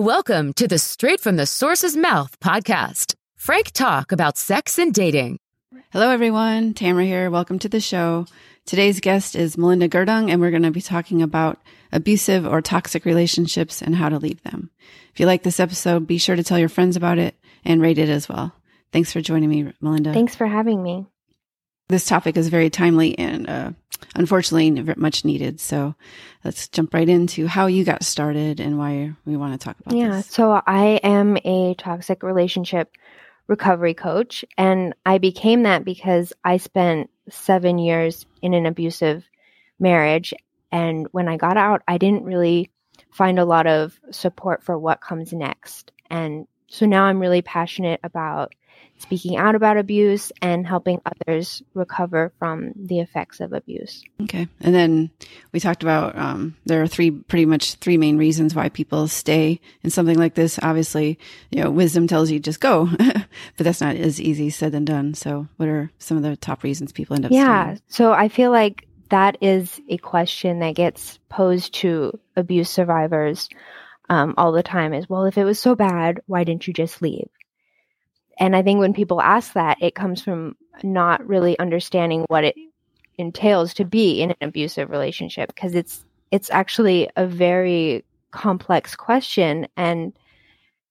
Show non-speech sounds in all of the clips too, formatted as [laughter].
Welcome to the Straight from the Source's Mouth podcast. Frank talk about sex and dating. Hello, everyone. Tamara here. Welcome to the show. Today's guest is Melinda Gerdung, and we're going to be talking about abusive or toxic relationships and how to leave them. If you like this episode, be sure to tell your friends about it and rate it as well. Thanks for joining me, Melinda. Thanks for having me. This topic is very timely and uh, unfortunately much needed. So let's jump right into how you got started and why we want to talk about yeah, this. so I am a toxic relationship recovery coach, and I became that because I spent seven years in an abusive marriage. And when I got out, I didn't really find a lot of support for what comes next. And so now I'm really passionate about speaking out about abuse and helping others recover from the effects of abuse. Okay. And then we talked about um, there are three, pretty much three main reasons why people stay in something like this. Obviously, you know, wisdom tells you just go, [laughs] but that's not as easy said than done. So, what are some of the top reasons people end up yeah. staying? So, I feel like that is a question that gets posed to abuse survivors um, all the time is, well, if it was so bad, why didn't you just leave? And I think when people ask that, it comes from not really understanding what it entails to be in an abusive relationship because it's it's actually a very complex question. And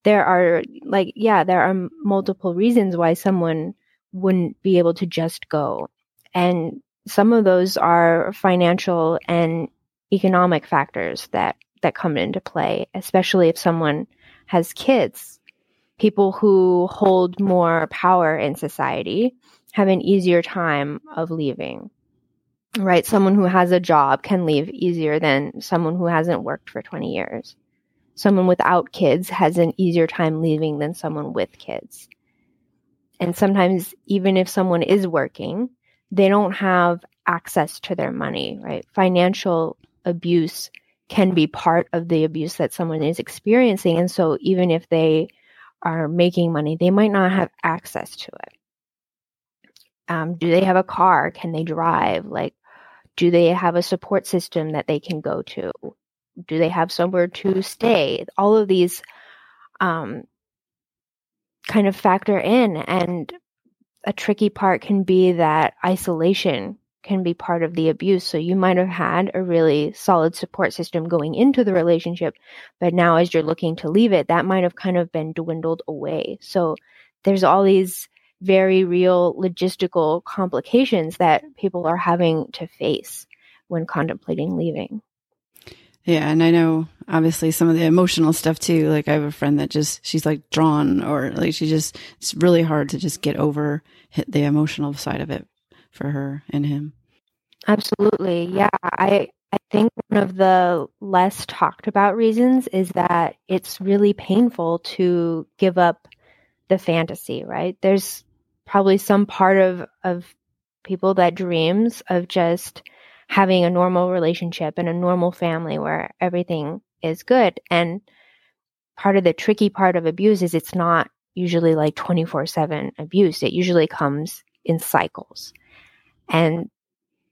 there are like yeah there are multiple reasons why someone wouldn't be able to just go. And some of those are financial and economic factors that that come into play especially if someone has kids people who hold more power in society have an easier time of leaving. Right? Someone who has a job can leave easier than someone who hasn't worked for 20 years. Someone without kids has an easier time leaving than someone with kids. And sometimes, even if someone is working, they don't have access to their money, right? Financial abuse can be part of the abuse that someone is experiencing. And so, even if they are making money, they might not have access to it. Um, do they have a car? Can they drive? Like, do they have a support system that they can go to? Do they have somewhere to stay? All of these um, kind of factor in. And a tricky part can be that isolation can be part of the abuse. So you might have had a really solid support system going into the relationship, but now as you're looking to leave it, that might have kind of been dwindled away. So there's all these very real logistical complications that people are having to face when contemplating leaving. Yeah, and I know obviously some of the emotional stuff too. Like I have a friend that just she's like drawn or like she just it's really hard to just get over the emotional side of it for her and him. Absolutely. Yeah. I, I think one of the less talked about reasons is that it's really painful to give up the fantasy, right? There's probably some part of, of people that dreams of just having a normal relationship and a normal family where everything is good. And part of the tricky part of abuse is it's not usually like 24 7 abuse. It usually comes in cycles. And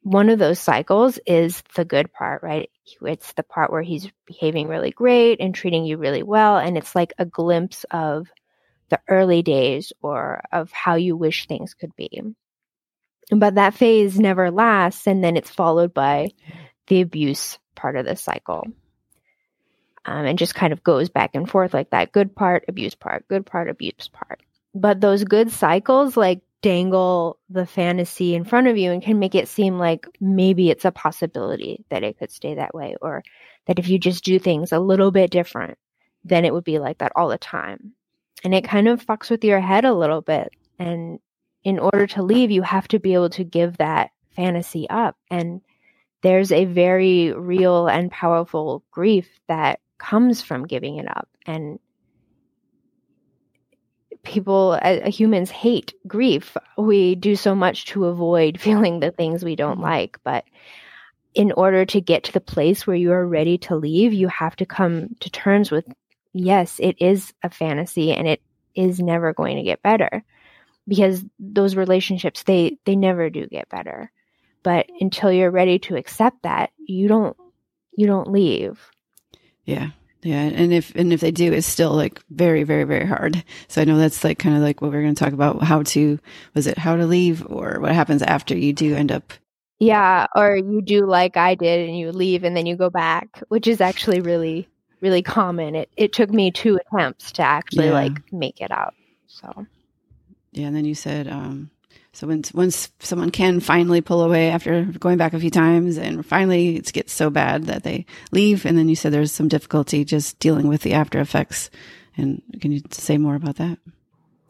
one of those cycles is the good part, right? It's the part where he's behaving really great and treating you really well. And it's like a glimpse of the early days or of how you wish things could be. But that phase never lasts. And then it's followed by the abuse part of the cycle. Um, and just kind of goes back and forth like that good part, abuse part, good part, abuse part. But those good cycles, like dangle the fantasy in front of you and can make it seem like maybe it's a possibility that it could stay that way or that if you just do things a little bit different then it would be like that all the time. And it kind of fucks with your head a little bit. And in order to leave you have to be able to give that fantasy up. And there's a very real and powerful grief that comes from giving it up. And people uh, humans hate grief. We do so much to avoid [laughs] feeling the things we don't like but in order to get to the place where you are ready to leave you have to come to terms with yes it is a fantasy and it is never going to get better because those relationships they they never do get better. But until you're ready to accept that you don't you don't leave. Yeah Yeah, and if and if they do, it's still like very, very, very hard. So I know that's like kind of like what we're going to talk about. How to was it how to leave or what happens after you do end up. Yeah, or you do like I did and you leave and then you go back, which is actually really, really common. It it took me two attempts to actually Yeah. like make it out. So Yeah, and then you said um, so once once someone can finally pull away after going back a few times, and finally it gets so bad that they leave, and then you said there's some difficulty just dealing with the after effects. And can you say more about that?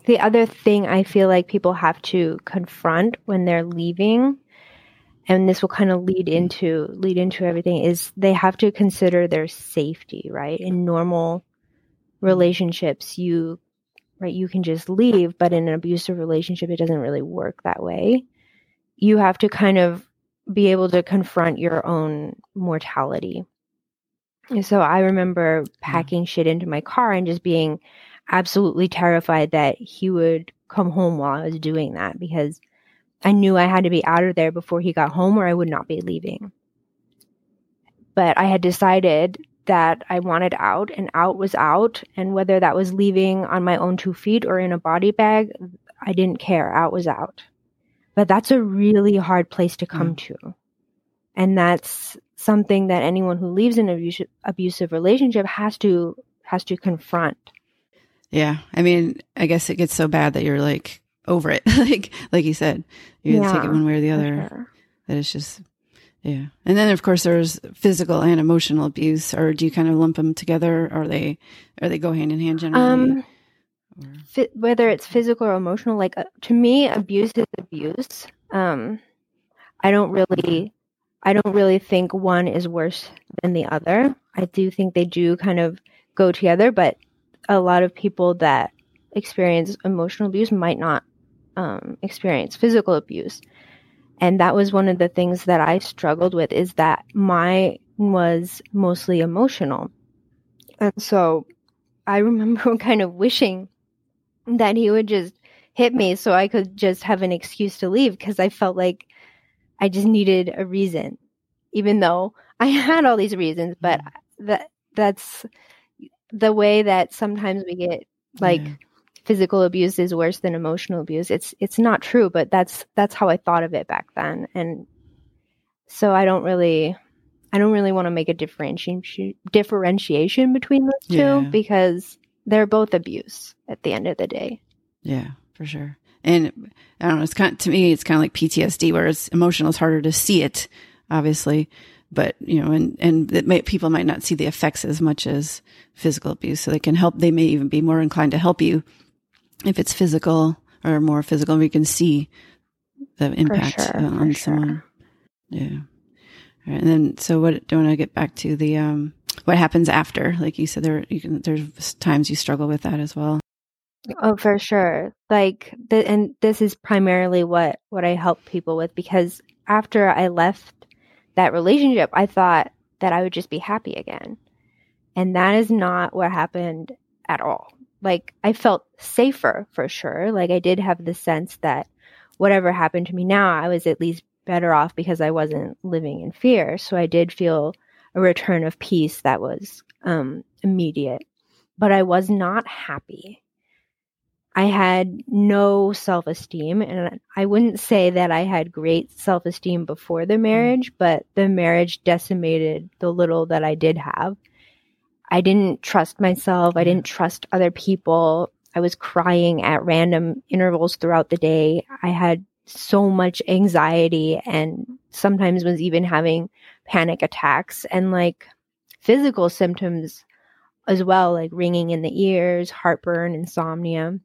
The other thing I feel like people have to confront when they're leaving, and this will kind of lead into lead into everything, is they have to consider their safety, right? In normal relationships, you right, you can just leave, but in an abusive relationship it doesn't really work that way. You have to kind of be able to confront your own mortality. And so I remember mm-hmm. packing shit into my car and just being absolutely terrified that he would come home while I was doing that because I knew I had to be out of there before he got home or I would not be leaving. But I had decided that I wanted out and out was out. And whether that was leaving on my own two feet or in a body bag, I didn't care. Out was out. But that's a really hard place to come mm. to. And that's something that anyone who leaves an abusive, abusive relationship has to has to confront. Yeah, I mean, I guess it gets so bad that you're like over it, [laughs] like like you said, you can take it one way or the other. sure. That it's just, yeah. And then of course there's physical and emotional abuse, or do you kind of lump them together? Or they, or they go hand in hand generally? Um, whether it's physical or emotional, like uh, to me, abuse is abuse. Um, I don't really, I don't really think one is worse than the other. I do think they do kind of go together, but a lot of people that experience emotional abuse might not um, experience physical abuse. And that was one of the things that I struggled with is that my was mostly emotional. And so I remember [laughs] kind of wishing that he would just hit me so I could just have an excuse to leave because I felt like I just needed a reason, even though [laughs] I had all these reasons. But mm-hmm. that that's the way that sometimes we get like Yeah. Physical abuse is worse than emotional abuse. It's it's not true, but that's that's how I thought of it back then, and so I don't really. I don't really want to make a differentiation differentiation between those two Yeah. because they're both abuse at the end of the day. Yeah, for sure. And I don't know, it's kind of, to me, it's kind of like PTSD where it's emotional. It's harder to see it, obviously, but you know, and, and may, people might not see the effects as much as physical abuse. So they can help, they may even be more inclined to help you if it's physical or more physical. We can see the impact sure, uh, on sure. someone. Yeah. All right. And then, so what, do you want to get back to the, um, what happens after? Like you said, there, you can, there's times you struggle with that as well. Oh, for sure. Like, the, and this is primarily what what I help people with because after I left that relationship, I thought that I would just be happy again, and that is not what happened at all. Like, I felt safer for sure. Like, I did have the sense that whatever happened to me now, I was at least better off because I wasn't living in fear. So I did feel a return of peace that was um, immediate, but I was not happy. I had no self esteem, and I wouldn't say that I had great self esteem before the marriage, but the marriage decimated the little that I did have. I didn't trust myself, I didn't trust other people. I was crying at random intervals throughout the day. I had so much anxiety and sometimes was even having panic attacks and like physical symptoms as well, like ringing in the ears, heartburn, insomnia.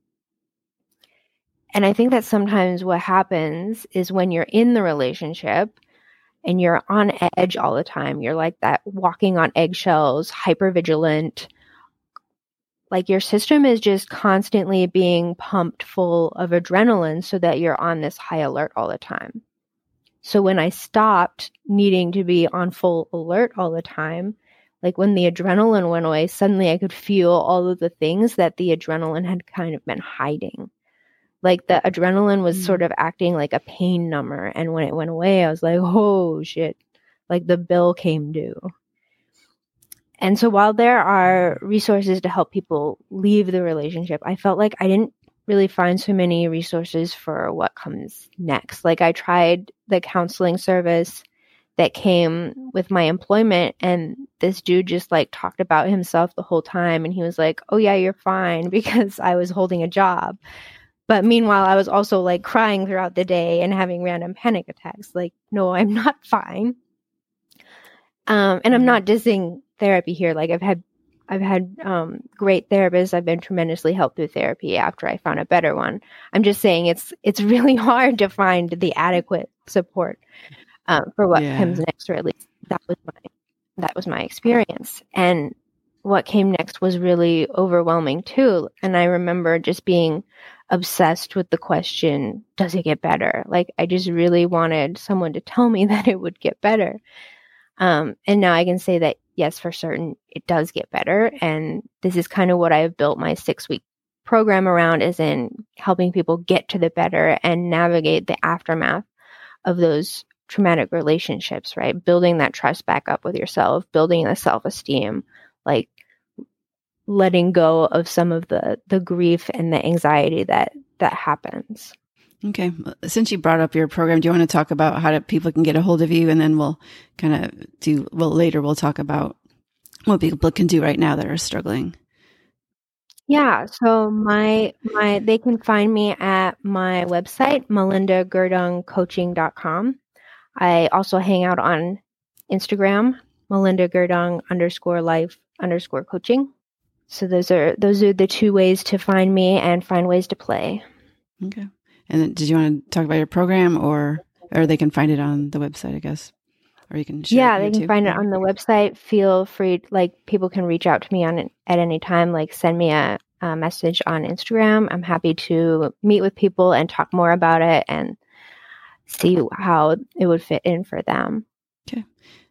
And I think that sometimes what happens is when you're in the relationship and you're on edge all the time, you're like that walking on eggshells, hyper vigilant. Like your system is just constantly being pumped full of adrenaline so that you're on this high alert all the time. So when I stopped needing to be on full alert all the time, like when the adrenaline went away, suddenly I could feel all of the things that the adrenaline had kind of been hiding like the adrenaline was Mm. sort of acting like a pain number and when it went away i was like oh shit like the bill came due And so while there are resources to help people leave the relationship, I felt like I didn't really find so many resources for what comes next. Like I tried the counseling service that came with my employment and this dude just like talked about himself the whole time and he was like, "Oh yeah, you're fine" [laughs] because I was holding a job. But meanwhile, I was also like crying throughout the day and having random panic attacks. Like, no, I'm [laughs] not fine. Um, and I'm mm-hmm. not dissing therapy here. Like I've had I've had um, great therapists. I've been tremendously helped through therapy after I found a better one. I'm just saying it's it's [laughs] really hard to find the adequate support um, for what yeah. comes next, or at least that was my that was my experience. And what came next was really overwhelming too. And I remember just being obsessed with the question, does it get better? Like I just really wanted someone to tell me [laughs] that it would get better. Um, and now I can say that yes, for certain, it does get better. And this is kind of what I've built my six week program around is in helping people get to the better and navigate the aftermath of those traumatic relationships, right? Building that trust back up with yourself, building the self esteem, like letting go of some of the the grief and the anxiety that that happens. Okay. Since you brought up your program, do you want to talk about how to, people can get a hold of you? And then we'll kind of do, well, later we'll talk about what people can do right now that are struggling. Yeah. So my, my, they can find me at my website, melindagerdungcoaching.com. I also hang out on Instagram, Melinda Gerdung underscore life underscore coaching. So those are, those are the two ways to find me and find ways to play. Okay. And did you want to talk about your program or or they can find it on the website, I guess? Or you can Yeah, they can too. find it on the website. Feel free like people can reach out to me on at any time, like send me a, a message on Instagram. I'm happy to meet with people and talk more about it and see how it would fit in for them. Okay.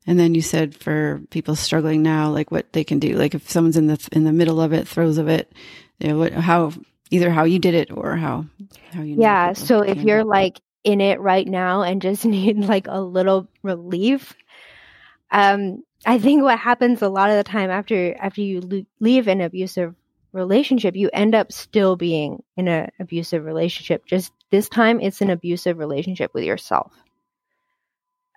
And then you said for people struggling now, like what they can do, like if someone's in the in the middle of it, throws of it, you know, what, how either how you did it or how how you yeah so if you're like in it right now and just [laughs] need like a little relief um i think what happens a lot of the time after after you leave an abusive relationship you end up still being in an abusive relationship. Just this time it's an abusive relationship with yourself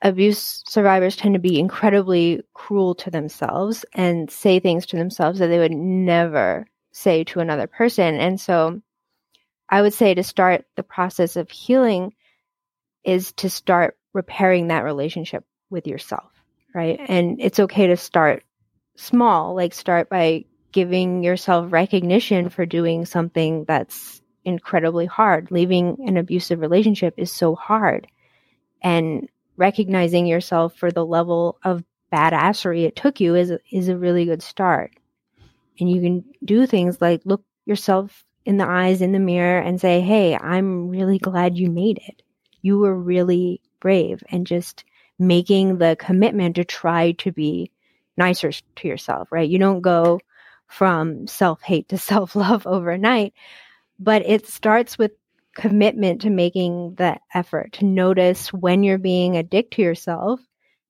abuse survivors tend to be incredibly cruel to themselves and say things to themselves that they would never say to another person. And so I would say to start the process of healing is to start repairing that relationship with yourself, right? And it's okay to start small, like start by giving yourself recognition for doing something that's incredibly hard. Leaving an abusive relationship is so hard. And recognizing yourself for the level of badassery it took you is is a really good start. And you can do things like look yourself in the eyes in the mirror and say, Hey, I'm really glad you made it. You were really brave and just making the commitment to try to be nicer to yourself, right? You don't go from self hate to [laughs] self love overnight, but it starts with commitment to making the effort to notice when you're being a dick to yourself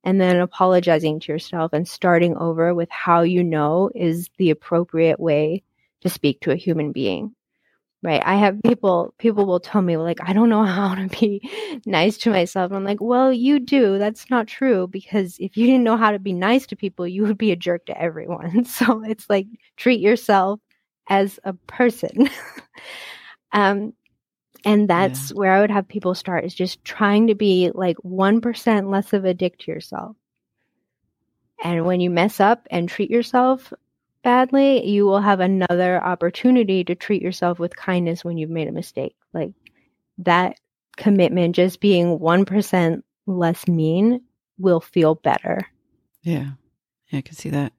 and then apologizing to yourself and starting over with how you know is the appropriate way to speak to a human being right? I have people people will tell me like i don't know [laughs] how to be nice to myself. I'm like well you do. That's not true because if you didn't know how to be nice to people you would be a jerk to everyone. [laughs] So it's like treat yourself as a person. [laughs] Um and that's yeah. where I would have people start is just trying to be like 1% less of a dick to yourself. And when you mess up and treat yourself badly, you will have another opportunity to treat yourself with kindness when you've made a mistake. Like that commitment, just being 1% less mean, will feel better. Yeah. Yeah, I can see that.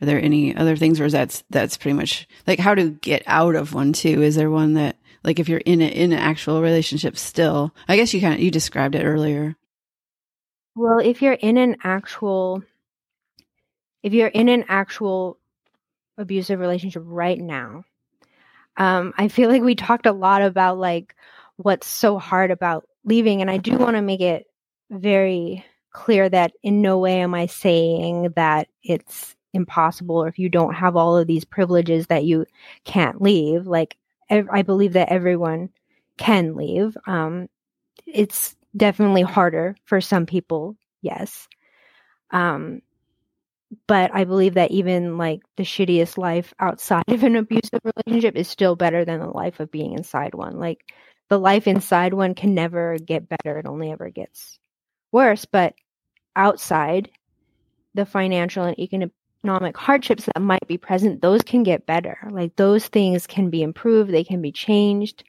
Are there any other things, or is that that's pretty much like how to get out of one too? Is there one that like if you're in a, in an actual relationship still, I guess you kind of, you described it earlier. Well, if you're in an actual, if you're in an actual abusive relationship right now, um, I feel like we talked a lot about like what's so hard about leaving. And I do want to make it very clear that in no way am I saying that it's impossible or if you don't have all of these privileges that you can't leave like i believe that everyone can leave um it's definitely harder for some people yes. Um but i believe that even like the shittiest life outside [laughs] of an abusive relationship is still better than the life of being inside one. Like the life inside one can never get better it only ever gets worse but outside the financial and economic hardships that might be present those can get better. Like those things can be improved they can be changed.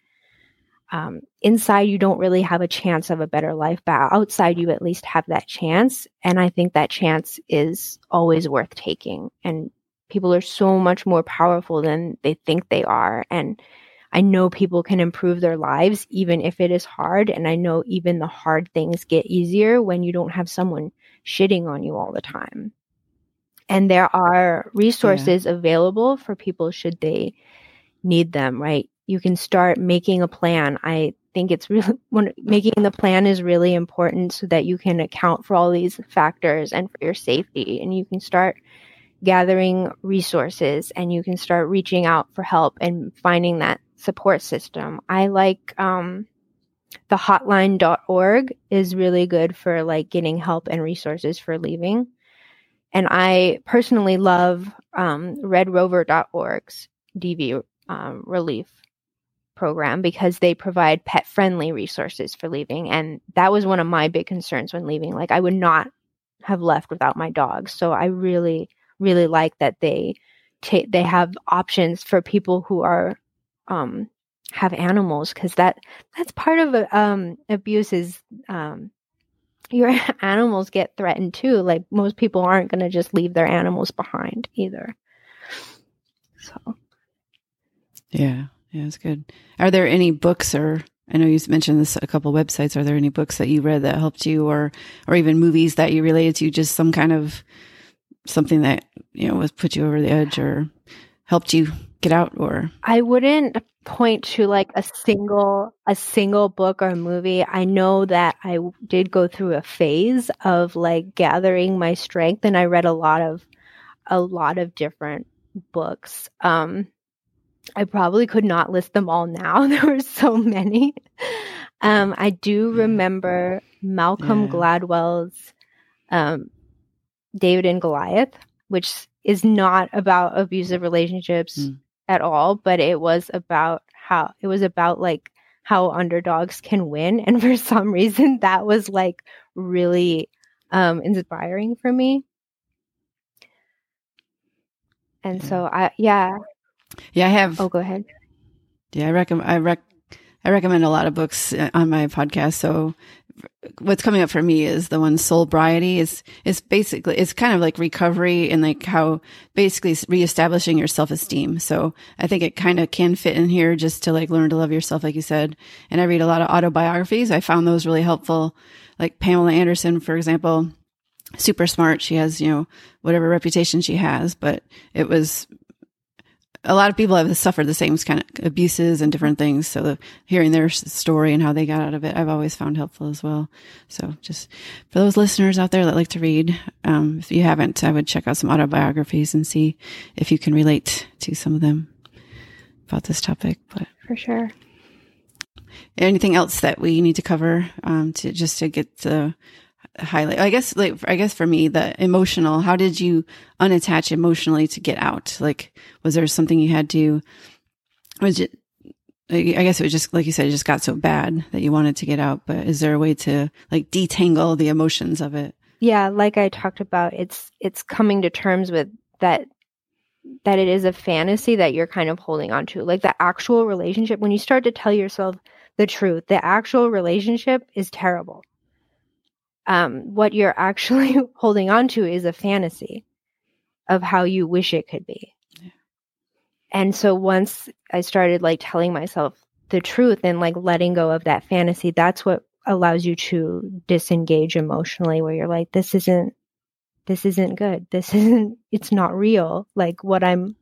Um, inside you don't really have a chance of a better life but outside you at least have that chance. And i think that chance is always worth taking. And people are so much more powerful than they think they are. And i know people can improve their lives even if it is hard. And i know even the hard things get easier when you don't have someone shitting on you all the time and there are resources yeah. available for people should they need them right you can start making a plan. I think it's really [laughs] when making the plan is really important so that you can account for all these factors and for your safety and you can start gathering resources and you can start reaching out for help and finding that support system. I like um, the hotline.org is really good for like getting help and resources for leaving. And I personally love um, redrover.org's DV um, relief program because they provide pet friendly resources for leaving. And that was one of my big concerns when leaving. Like, I would not have left without my dogs. So I really, really like that they take, they have options for people who are, um, have animals because that that's part of um abuse is um your [laughs] animals get threatened too. Like most people aren't going to just leave their animals behind either. So. Yeah. Yeah, it's good. Are there any books or I know you mentioned this a couple websites. Are there any books that you read that helped you or or even movies that you related to? Just some kind of something that, you know, was put you over the edge or helped you get out or I wouldn't point to like a single a single book or movie. I know that I did go through a phase of like gathering my strength and I read a lot of a lot of different books. Um I probably could not list them all now. [laughs] There were so many. Um, I do remember Malcolm yeah. Gladwell's um, David and Goliath, which is not about abusive relationships mm. At all, but it was about how it was about like how underdogs can win. [laughs] And for some reason, that was like really um, inspiring for me. And so I, yeah, yeah, I have. Oh, go ahead. Yeah, I recommend. I rec. I recommend a lot of books uh, on my podcast. So, what's coming up for me is the one sobriety is is basically it's kind of like recovery and like how basically reestablishing your self esteem. So I think it kind of can fit in here just to like learn to love yourself, like you said. And I read a lot of autobiographies. I found those really helpful. Like Pamela Anderson, for example, super smart. She has you know whatever reputation she has, but it was a lot of people have suffered the same kind of abuses and different things. So the, hearing their story and how they got out of it, I've always found helpful as well. So just for those listeners out there that like to read, um, if you haven't, I would check out some autobiographies and see if you can relate to some of them about this topic. But for sure. Anything else that we need to cover um, to just to get the highlight i guess like i guess for me the emotional how did you unattach emotionally to get out? Like was there something you had to was it i guess it was just like you said it just got so bad that you wanted to get out but is there a way to like detangle the emotions of it? Yeah like i talked about it's it's coming to terms with that that it is a fantasy that you're kind of holding on to. Like the actual relationship when you start to tell yourself the truth the actual relationship is terrible um, what you're actually [laughs] holding on to is a fantasy of how you wish it could be. Yeah. And so once I started like telling myself the truth and like letting go of that fantasy, that's what allows you to disengage emotionally where you're like, this isn't, this isn't good. This [laughs] isn't, it's not real. Like what I'm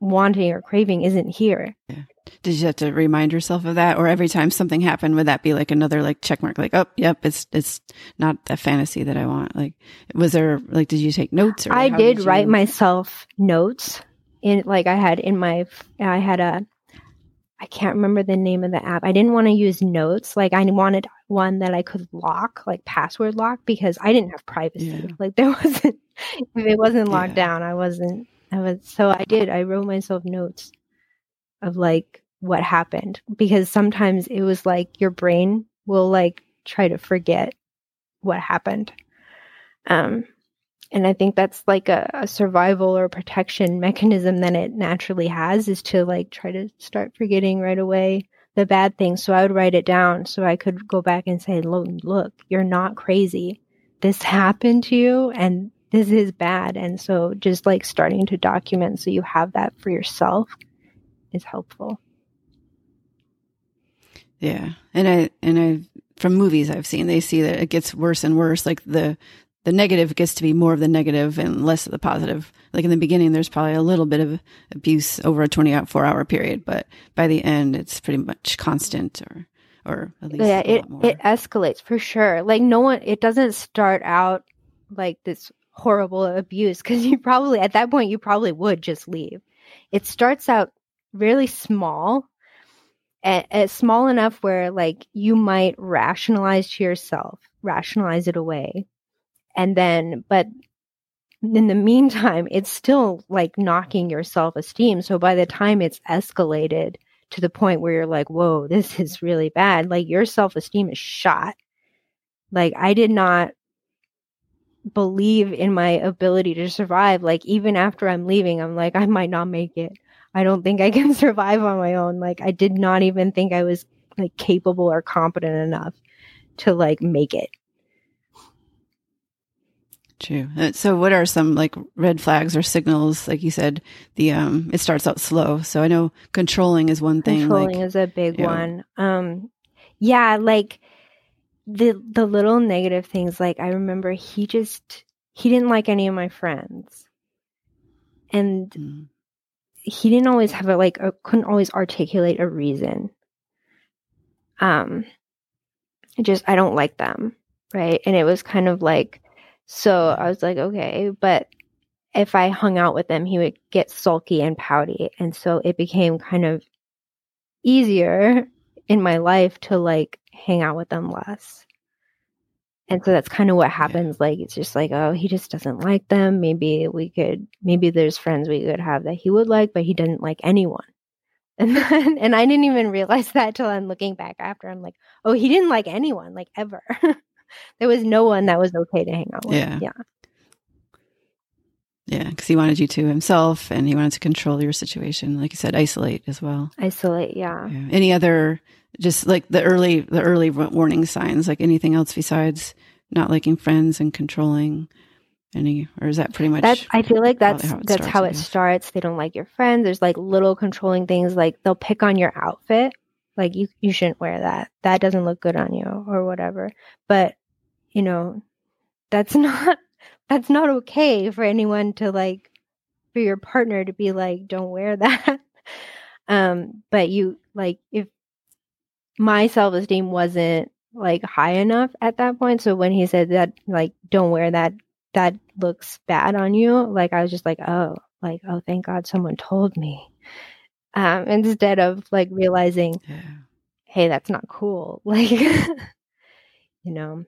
wanting or craving isn't here. Yeah. did you have to remind yourself of that, or every time something happened, would that be like another like check mark? Like, oh, yep, it's it's not the fantasy that I want. Like, was there like, did you take notes? Or I did, did write myself notes in like I had in my I had a I can't remember the name of the app. I didn't want to use notes. Like I wanted one that I could lock, like password lock, because I didn't have privacy. Yeah. Like there [laughs] wasn't, if it wasn't locked yeah. down, I wasn't, I was, so I did, I wrote myself notes of like what happened because sometimes it was like your brain will like try to forget what happened. Um, and I think that's like a, a, survival or protection mechanism that it naturally has is to like try to start forgetting right away the bad things. So I would write it down so I could go back and say, look, look, you're not crazy. This happened to you and this is bad. And so just like starting to document so you have that for yourself is helpful. Yeah. And I, and I, from movies I've seen, they see that it gets worse and worse. Like the, the negative gets to be more of the negative and less of the positive. Like in the beginning, there's probably a little bit of abuse over a 24 hour period, but by the end, it's pretty much constant or, or at least yeah, it, it escalates for sure. Like no one, it doesn't start out like this horrible abuse because you probably, at that point, you probably would just leave. It starts out really small and, small enough where like you might rationalize to yourself, rationalize it away and then, but in the meantime, it's still like knocking your self esteem. So by the time it's escalated to the point where you're like, whoa, this is really bad, like your self esteem is shot. Like I did not believe in my ability to survive. Like even after I'm leaving, I'm like, I might not make it. I don't think I can [laughs] survive on my own. Like I did not even think I was like capable or competent enough to like make it. True. Uh, so what are some like red flags or signals? Like you said, the, um, it starts out slow. So I know controlling is one thing. Controlling like, is a big one. Um, yeah, like the, the little negative things. Like I remember he just, he didn't like any of my friends and mm. he didn't always have a, like, a, couldn't always articulate a reason. Um, just, I don't like them. Right. And it was kind of like, so I was like, okay, but if I hung out with him, he would get sulky and pouty. And so it became kind of easier in my life to like hang out with them less. And so that's kind of what happens. Like, it's just like, oh, he just doesn't like them. Maybe we could, maybe there's friends we could have that he would like, but he doesn't like anyone. [laughs] And then, and I didn't even realize that till I'm looking back after. I'm like, oh, he didn't like anyone, like ever. [laughs] there was no one that was okay to hang out with. Yeah. Yeah. Yeah, because he wanted you to himself, and he wanted to control your situation. Like you said, isolate as well. Isolate, yeah. yeah. Any other, just like the early, the early warning signs, like anything else besides not liking friends and controlling any, or is that pretty much? That I feel like that's how that's starts, how it starts. They don't like your friends. There's like little controlling things, like they'll pick on your outfit like you you shouldn't wear that that doesn't look good on you or whatever but you know that's [laughs] not that's not okay for anyone to like for your partner to be like don't wear that [laughs] um but you like if my self-esteem wasn't like high enough at that point so when he said that like don't wear that that looks bad on you like i was just like oh like oh thank god someone told me um, instead of like realizing, yeah. hey, that's not cool. [laughs] Like, you know,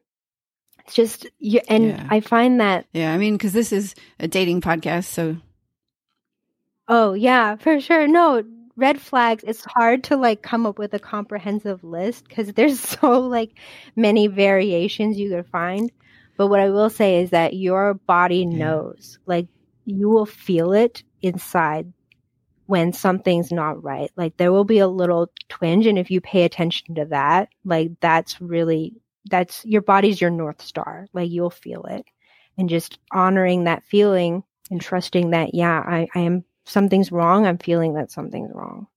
it's just you. And yeah. I find that. Yeah, I mean, because this is a dating podcast, so. Oh yeah, for sure. No red flags. It's hard to like come up with a comprehensive list because there's [laughs] so like many variations you could find. But what I will say is that your body yeah. knows, like you will feel it inside when something's not right. Like there will be a little twinge. And if you pay attention to that, like that's really, that's your body's your North Star. Like you'll feel it. And just honoring that feeling and trusting that, yeah, I, I am, something's wrong. I'm feeling that something's wrong.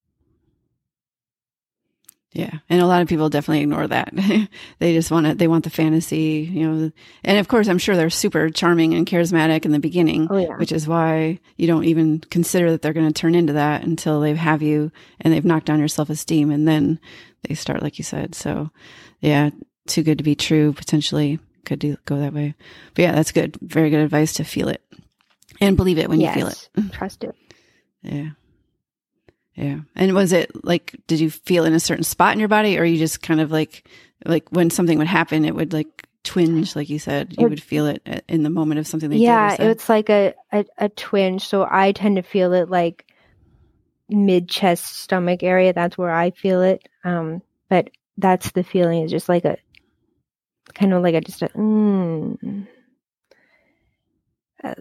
Yeah. And a lot of people definitely ignore that. [laughs] they just want it. They want the fantasy, you know, and of course, I'm sure they're super charming and charismatic in the beginning, Oh, yeah. which is why you don't even consider that they're going to turn into that until they have you and they've knocked down your self esteem. And then they start, like you said. So yeah, too good to be true. Potentially could do, go that way. But yeah, that's good. Very good advice to feel it and believe it when yes. you feel it. Trust it. Yeah. Yeah. And was it like, did you feel in a certain spot in your body or you just kind of like, like when something would happen, it would like twinge, like you said, you It- would feel it in the moment of something yeah, it's like a, a, a twinge. So I tend to feel it like mid chest stomach area. That's where I feel it. Um, but that's the feeling is just like a kind of like a just a, mm, a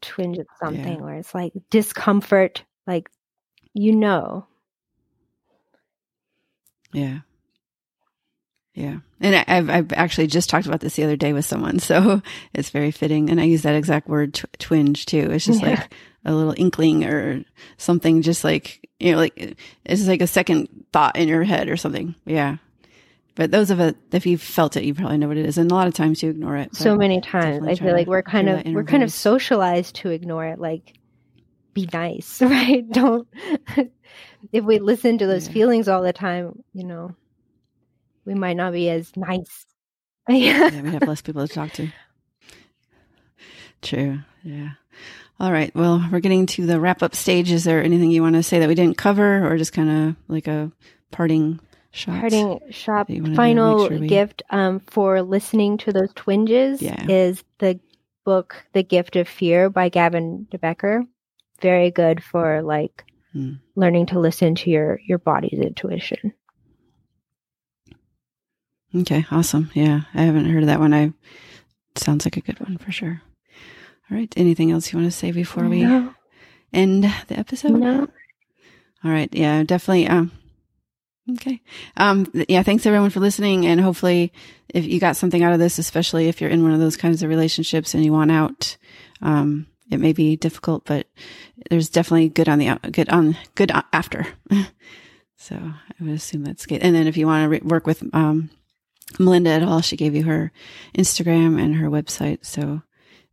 twinge of something where it's like discomfort, like you know. Yeah. Yeah. And I- I've, I've actually just talked about this the other day with someone. [laughs] So it's very fitting. And I use that exact word tw- twinge too. It's just Yeah. like a little inkling or something just like, you know, like it's just like a second thought in your head or something. Yeah. But those of it, if you've felt it, you probably know what it is. And a lot of times you ignore it. so many times i feel like we're kind of we're kind of socialized to ignore it like be nice [laughs] right don't [laughs] if we listen to those Yeah. feelings all the time you know we might not be as nice yeah, we'd have [laughs] less people to talk to. True. Yeah. All right. Well, we're getting to the wrap up stage. Is there anything you want to say that we didn't cover or just kind of like a parting shot? parting shop that you wanna do, final sure we- gift um for listening to those twinges Yeah. is the book the gift of fear by Gavin de Becker very good for like Hmm. learning to listen to your your body's intuition Okay. Awesome. Yeah. I haven't heard of that one. I sounds like a good one for sure. All right. Anything else you want to say before we no, end the episode? no. All right. Yeah, definitely. Um, okay. Um, yeah, thanks everyone for listening. And hopefully if you got something out of this, especially if you're in one of those kinds of relationships and you want out, um, it may be difficult, but there's definitely good on the, good on, good after. [laughs] so I would assume that's good. And then if you want to re- work with, um, Melinda at all, she gave you her Instagram and her website. So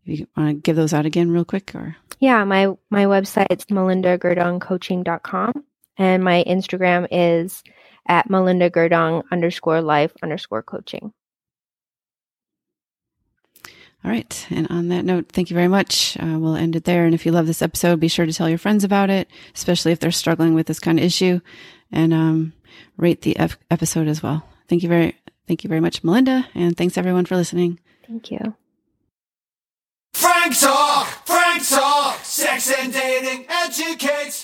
if you want to give those out again real quick or, Yeah, my my website's melindagerdungcoaching.com and my Instagram is at melindagerdung underscore life underscore coaching. All right. And on that note, thank you very much. Uh, we'll end it there. And if you love this episode, be sure to tell your friends about it, especially if they're struggling with this kind of issue and, um, rate the ep- episode as well. Thank you very, thank you very much, Melinda. And thanks everyone for listening. Thank you. Frank Talk, Frank Talk, sex and dating educates.